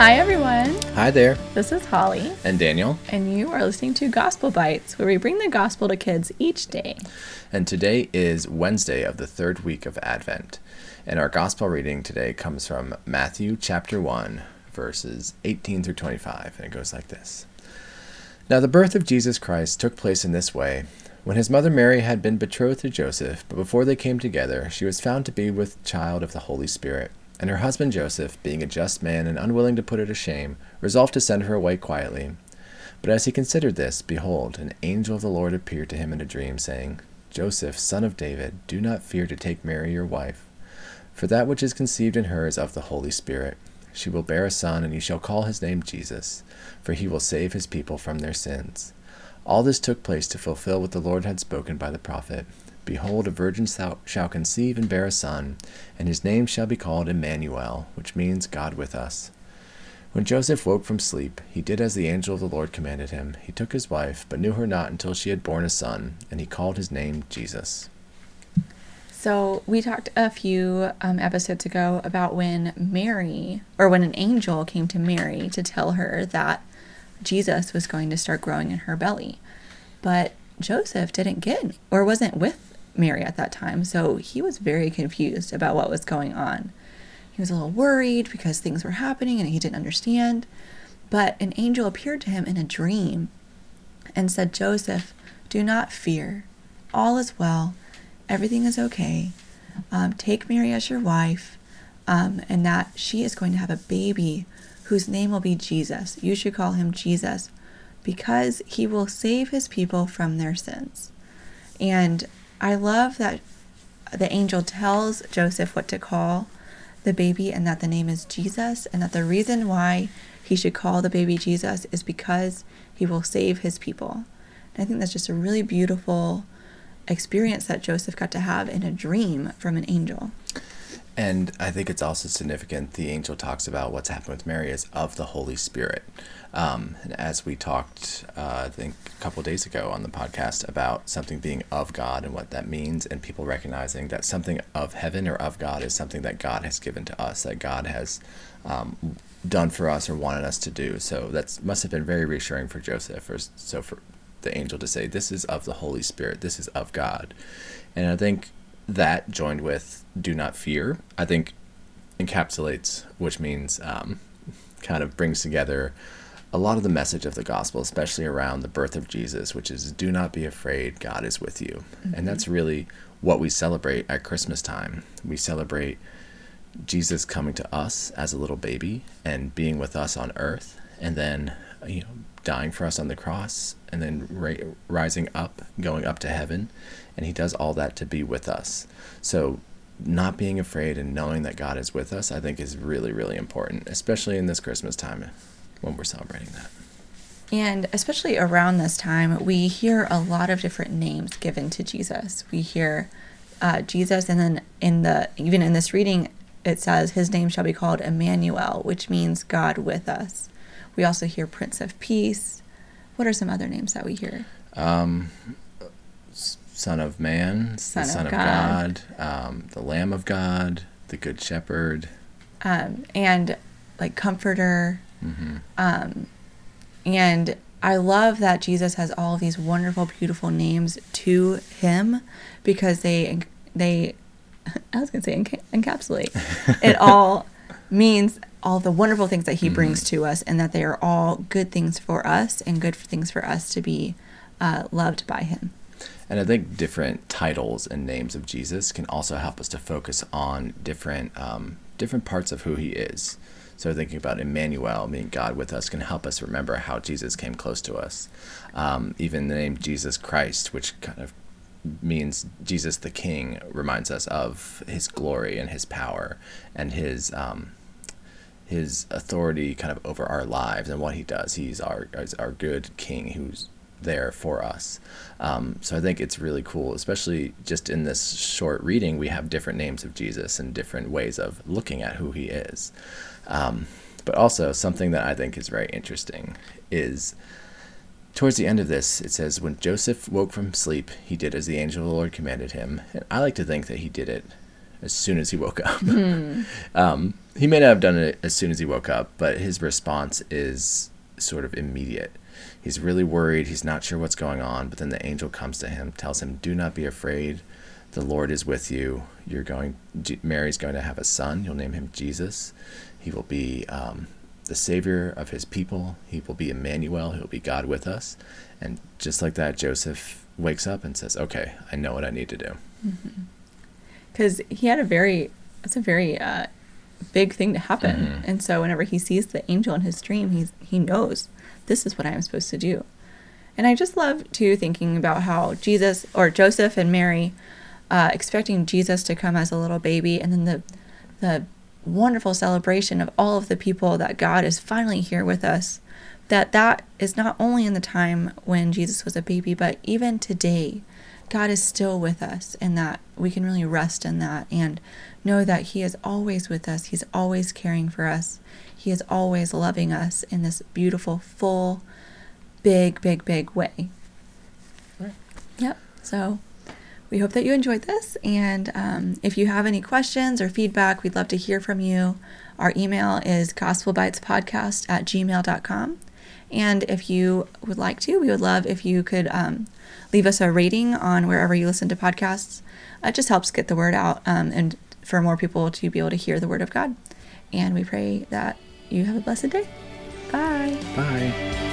Hi, everyone. Hi there. This is Holly, And Daniel. and you are listening to Gospel Bites, where we bring the gospel to kids each day. And today is Wednesday of the third week of Advent. And our gospel reading today comes from Matthew chapter 1, verses 18 through 25. And it goes like this Now the birth of Jesus Christ took place in this way. When his mother Mary had been betrothed to Joseph, but before they came together, she was found to be with child of the Holy Spirit. And her husband Joseph, being a just man and unwilling to put her to shame, resolved to send her away quietly. But as he considered this, behold, an angel of the Lord appeared to him in a dream, saying, Joseph, son of David, do not fear to take Mary your wife, for that which is conceived in her is of the Holy Spirit. She will bear a son, and you shall call his name Jesus, for he will save his people from their sins. All this took place to fulfill what the Lord had spoken by the prophet. Behold, a virgin shall conceive and bear a son, and his name shall be called Emmanuel, which means God with us. When Joseph woke from sleep, he did as the angel of the Lord commanded him. He took his wife, but knew her not until she had borne a son, and he called his name Jesus. So, we talked a few um, episodes ago about when Mary, or when an angel came to Mary to tell her that Jesus was going to start growing in her belly. But Joseph didn't get, or wasn't with Mary at that time, so he was very confused about what was going on. He was a little worried because things were happening and he didn't understand. But an angel appeared to him in a dream and said, Joseph, do not fear. All is well. Everything is okay. Um, take Mary as your wife, um, and that she is going to have a baby whose name will be Jesus. You should call him Jesus because he will save his people from their sins. And I love that the angel tells Joseph what to call the baby and that the name is Jesus, and that the reason why he should call the baby Jesus is because he will save his people. And I think that's just a really beautiful experience that Joseph got to have in a dream from an angel. And I think it's also significant the angel talks about what's happened with Mary is of the Holy Spirit. Um, and as we talked, uh, I think a couple days ago on the podcast about something being of God and what that means, and people recognizing that something of heaven or of God is something that God has given to us, that God has um, done for us or wanted us to do. So that must have been very reassuring for Joseph, or so for the angel to say, "This is of the Holy Spirit. This is of God," and I think that joined with "do not fear," I think encapsulates, which means um, kind of brings together a lot of the message of the gospel, especially around the birth of Jesus, which is do not be afraid, God is with you. Mm-hmm. And that's really what we celebrate at Christmas time. We celebrate Jesus coming to us as a little baby and being with us on earth, and then, you know, dying for us on the cross, and then ra- rising up, going up to heaven. And he does all that to be with us. So, not being afraid and knowing that God is with us, I think, is really, really important, especially in this Christmas time when we're celebrating that. And especially around this time, we hear a lot of different names given to Jesus. We hear uh, Jesus, and then in the even in this reading, it says his name shall be called Emmanuel, which means God with us. We also hear Prince of Peace. What are some other names that we hear? Um, Son of Man, Son the Son of of God. God, um, the Lamb of God, the Good Shepherd. Um, and like Comforter. hmm Um, and I love that Jesus has all these wonderful, beautiful names to him because they they I was gonna say enca- encapsulate. it all means all the wonderful things that he brings to us, and that they are all good things for us and good things for us to be uh, loved by him. And I think different titles and names of Jesus can also help us to focus on different um, different parts of who he is. So thinking about Emmanuel, meaning God with us, can help us remember how Jesus came close to us. Um, even the name Jesus Christ, which kind of means Jesus the King, reminds us of his glory and his power and his um, his authority kind of over our lives and what he does. He's our is our good King who's there for us. Um, so I think it's really cool, especially just in this short reading, we have different names of Jesus and different ways of looking at who he is. Um, but also, something that I think is very interesting is towards the end of this, it says, When Joseph woke from sleep, he did as the angel of the Lord commanded him. And I like to think that he did it as soon as he woke up. um, he may not have done it as soon as he woke up, but his response is sort of immediate. He's really worried. He's not sure what's going on, but then the angel comes to him, tells him, "Do not be afraid. The Lord is with you. You're going. Mary's going to have a son. You'll name him Jesus. He will be um, the savior of his people. He will be Emmanuel. He'll be God with us." And just like that, Joseph wakes up and says, "Okay, I know what I need to do." Because he had a very, that's a very uh, big thing to happen, mm-hmm. and so whenever he sees the angel in his dream, he's he knows this is what I'm supposed to do. And I just love too thinking about how Jesus or Joseph and Mary uh, expecting Jesus to come as a little baby, and then the the wonderful celebration of all of the people that God is finally here with us. That that is not only in the time when Jesus was a baby, but even today, God is still with us, and that we can really rest in that and know that He is always with us. He's always caring for us. He is always loving us in this beautiful, full, big, big, big way. Right. Yep. So we hope that you enjoyed this. And um, if you have any questions or feedback, we'd love to hear from you. Our email is gospelbitespodcast at gmail.com. And if you would like to, we would love if you could um, leave us a rating on wherever you listen to podcasts. It just helps get the word out um, and for more people to be able to hear the word of God. And we pray that you have a blessed day. Bye. Bye.